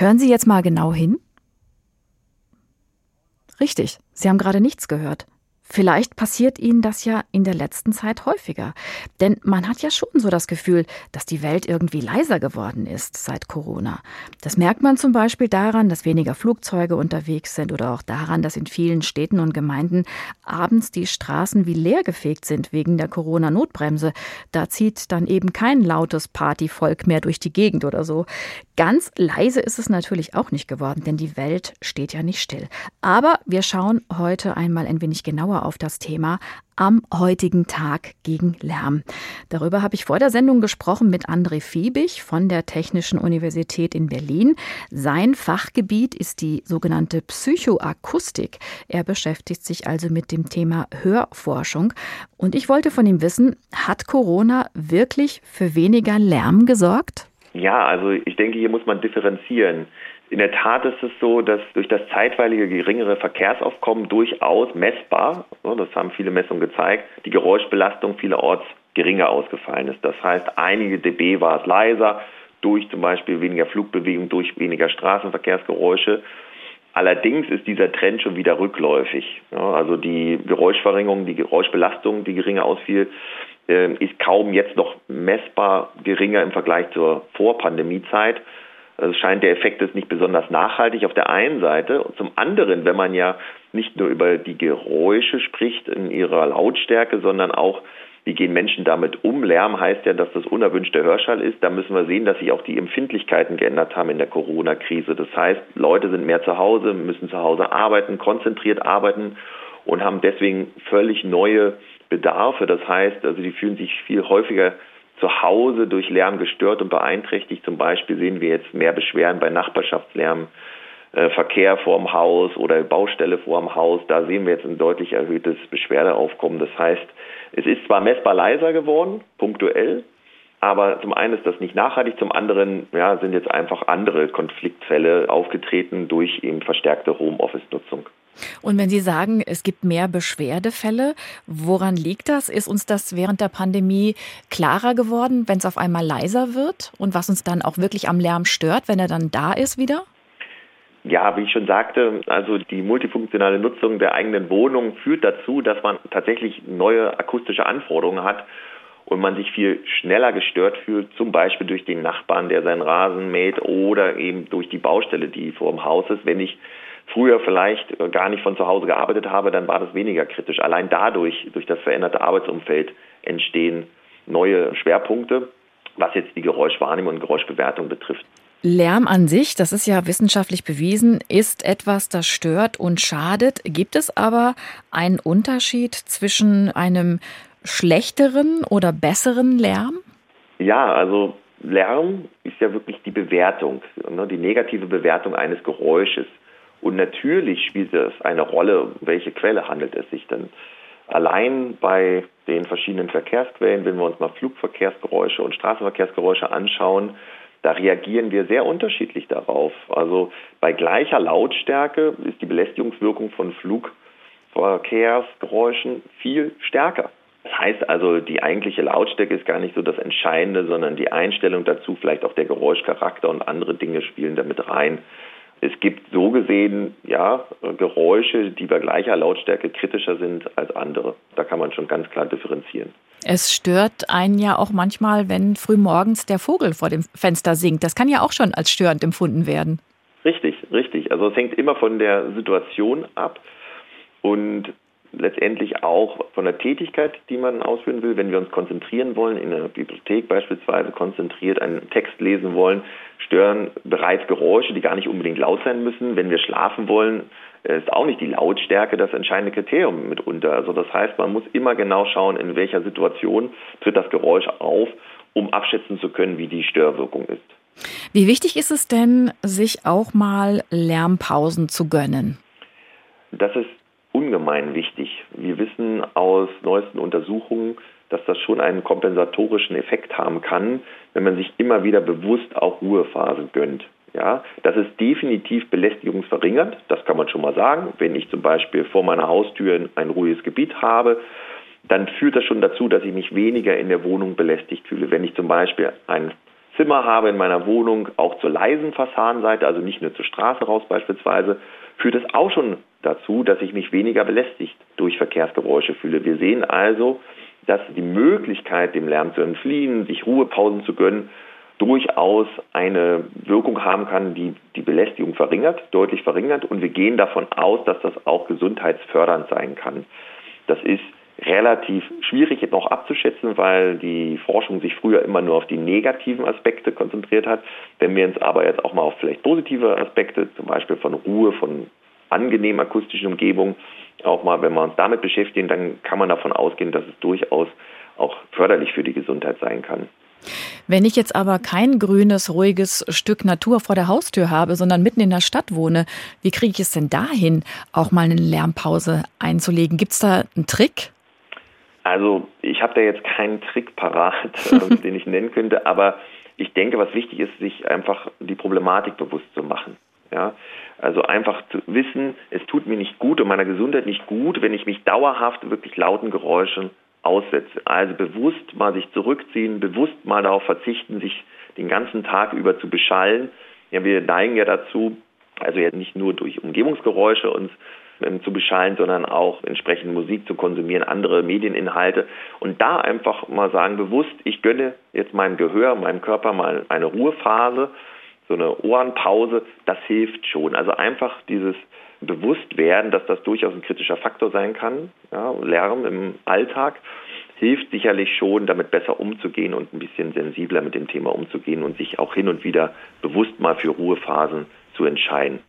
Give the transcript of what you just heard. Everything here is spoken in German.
Hören Sie jetzt mal genau hin. Richtig, Sie haben gerade nichts gehört. Vielleicht passiert Ihnen das ja in der letzten Zeit häufiger. Denn man hat ja schon so das Gefühl, dass die Welt irgendwie leiser geworden ist seit Corona. Das merkt man zum Beispiel daran, dass weniger Flugzeuge unterwegs sind oder auch daran, dass in vielen Städten und Gemeinden abends die Straßen wie leergefegt sind wegen der Corona-Notbremse. Da zieht dann eben kein lautes Partyvolk mehr durch die Gegend oder so. Ganz leise ist es natürlich auch nicht geworden, denn die Welt steht ja nicht still. Aber wir schauen heute einmal ein wenig genauer auf das Thema am heutigen Tag gegen Lärm. Darüber habe ich vor der Sendung gesprochen mit André Fiebig von der Technischen Universität in Berlin. Sein Fachgebiet ist die sogenannte Psychoakustik. Er beschäftigt sich also mit dem Thema Hörforschung. Und ich wollte von ihm wissen, hat Corona wirklich für weniger Lärm gesorgt? Ja, also ich denke, hier muss man differenzieren. In der Tat ist es so, dass durch das zeitweilige geringere Verkehrsaufkommen durchaus messbar, das haben viele Messungen gezeigt, die Geräuschbelastung vielerorts geringer ausgefallen ist. Das heißt, einige dB war es leiser, durch zum Beispiel weniger Flugbewegung, durch weniger Straßenverkehrsgeräusche. Allerdings ist dieser Trend schon wieder rückläufig. Also die Geräuschverringerung, die Geräuschbelastung, die geringer ausfiel, ähm, ist kaum jetzt noch messbar geringer im Vergleich zur Vorpandemiezeit. Es scheint der Effekt ist nicht besonders nachhaltig auf der einen Seite. Und zum anderen, wenn man ja nicht nur über die Geräusche spricht in ihrer Lautstärke, sondern auch, wie gehen Menschen damit um? Lärm heißt ja, dass das unerwünschter Hörschall ist. Da müssen wir sehen, dass sich auch die Empfindlichkeiten geändert haben in der Corona-Krise. Das heißt, Leute sind mehr zu Hause, müssen zu Hause arbeiten, konzentriert arbeiten und haben deswegen völlig neue Bedarfe. Das heißt, also die fühlen sich viel häufiger zu Hause durch Lärm gestört und beeinträchtigt. Zum Beispiel sehen wir jetzt mehr Beschwerden bei Nachbarschaftslärm, äh, Verkehr vorm Haus oder Baustelle vorm Haus. Da sehen wir jetzt ein deutlich erhöhtes Beschwerdeaufkommen. Das heißt, es ist zwar messbar leiser geworden, punktuell, aber zum einen ist das nicht nachhaltig, zum anderen ja, sind jetzt einfach andere Konfliktfälle aufgetreten durch eben verstärkte Homeoffice-Nutzung. Und wenn Sie sagen, es gibt mehr Beschwerdefälle, woran liegt das? Ist uns das während der Pandemie klarer geworden, wenn es auf einmal leiser wird und was uns dann auch wirklich am Lärm stört, wenn er dann da ist wieder? Ja, wie ich schon sagte, also die multifunktionale Nutzung der eigenen Wohnung führt dazu, dass man tatsächlich neue akustische Anforderungen hat und man sich viel schneller gestört fühlt, zum Beispiel durch den Nachbarn, der seinen Rasen mäht oder eben durch die Baustelle, die vor dem Haus ist. Wenn ich früher vielleicht gar nicht von zu Hause gearbeitet habe, dann war das weniger kritisch. Allein dadurch, durch das veränderte Arbeitsumfeld, entstehen neue Schwerpunkte, was jetzt die Geräuschwahrnehmung und Geräuschbewertung betrifft. Lärm an sich, das ist ja wissenschaftlich bewiesen, ist etwas, das stört und schadet. Gibt es aber einen Unterschied zwischen einem schlechteren oder besseren Lärm? Ja, also Lärm ist ja wirklich die Bewertung, ne, die negative Bewertung eines Geräusches. Und natürlich spielt es eine Rolle, welche Quelle handelt es sich denn. Allein bei den verschiedenen Verkehrsquellen, wenn wir uns mal Flugverkehrsgeräusche und Straßenverkehrsgeräusche anschauen, da reagieren wir sehr unterschiedlich darauf. Also bei gleicher Lautstärke ist die Belästigungswirkung von Flugverkehrsgeräuschen viel stärker. Das heißt also, die eigentliche Lautstärke ist gar nicht so das Entscheidende, sondern die Einstellung dazu, vielleicht auch der Geräuschcharakter und andere Dinge spielen damit rein. Es gibt so gesehen, ja, Geräusche, die bei gleicher Lautstärke kritischer sind als andere. Da kann man schon ganz klar differenzieren. Es stört einen ja auch manchmal, wenn frühmorgens der Vogel vor dem Fenster singt. Das kann ja auch schon als störend empfunden werden. Richtig, richtig. Also es hängt immer von der Situation ab. Und letztendlich auch von der Tätigkeit, die man ausführen will. Wenn wir uns konzentrieren wollen, in der Bibliothek beispielsweise konzentriert einen Text lesen wollen, stören bereits Geräusche, die gar nicht unbedingt laut sein müssen. Wenn wir schlafen wollen, ist auch nicht die Lautstärke das entscheidende Kriterium mitunter. Also das heißt, man muss immer genau schauen, in welcher Situation tritt das Geräusch auf, um abschätzen zu können, wie die Störwirkung ist. Wie wichtig ist es denn, sich auch mal Lärmpausen zu gönnen? Das ist ungemein wichtig. Wir wissen aus neuesten Untersuchungen, dass das schon einen kompensatorischen Effekt haben kann, wenn man sich immer wieder bewusst auch Ruhephasen gönnt. Ja, das ist definitiv belästigungsverringert, das kann man schon mal sagen. Wenn ich zum Beispiel vor meiner Haustür ein ruhiges Gebiet habe, dann führt das schon dazu, dass ich mich weniger in der Wohnung belästigt fühle. Wenn ich zum Beispiel ein Zimmer habe in meiner Wohnung, auch zur leisen Fassadenseite, also nicht nur zur Straße raus beispielsweise, führt es auch schon dazu, dass ich mich weniger belästigt durch Verkehrsgeräusche fühle. Wir sehen also, dass die Möglichkeit, dem Lärm zu entfliehen, sich Ruhepausen zu gönnen, durchaus eine Wirkung haben kann, die die Belästigung verringert, deutlich verringert. Und wir gehen davon aus, dass das auch gesundheitsfördernd sein kann. Das ist relativ schwierig noch abzuschätzen, weil die Forschung sich früher immer nur auf die negativen Aspekte konzentriert hat. Wenn wir uns aber jetzt auch mal auf vielleicht positive Aspekte, zum Beispiel von Ruhe, von angenehmen akustischen Umgebungen, auch mal, wenn wir uns damit beschäftigen, dann kann man davon ausgehen, dass es durchaus auch förderlich für die Gesundheit sein kann. Wenn ich jetzt aber kein grünes, ruhiges Stück Natur vor der Haustür habe, sondern mitten in der Stadt wohne, wie kriege ich es denn dahin, auch mal eine Lärmpause einzulegen? Gibt es da einen Trick? Also ich habe da jetzt keinen Trick parat, äh, den ich nennen könnte, aber ich denke, was wichtig ist, sich einfach die Problematik bewusst zu machen. Ja, also einfach zu wissen, es tut mir nicht gut und meiner Gesundheit nicht gut, wenn ich mich dauerhaft wirklich lauten Geräuschen aussetze. Also bewusst mal sich zurückziehen, bewusst mal darauf verzichten, sich den ganzen Tag über zu beschallen. Ja, wir neigen ja dazu, also ja nicht nur durch Umgebungsgeräusche uns ähm, zu beschallen, sondern auch entsprechend Musik zu konsumieren, andere Medieninhalte und da einfach mal sagen bewusst, ich gönne jetzt meinem Gehör, meinem Körper mal eine Ruhephase, so eine Ohrenpause, das hilft schon. Also einfach dieses Bewusstwerden, dass das durchaus ein kritischer Faktor sein kann, ja, Lärm im Alltag hilft sicherlich schon, damit besser umzugehen und ein bisschen sensibler mit dem Thema umzugehen und sich auch hin und wieder bewusst mal für Ruhephasen zu entscheiden.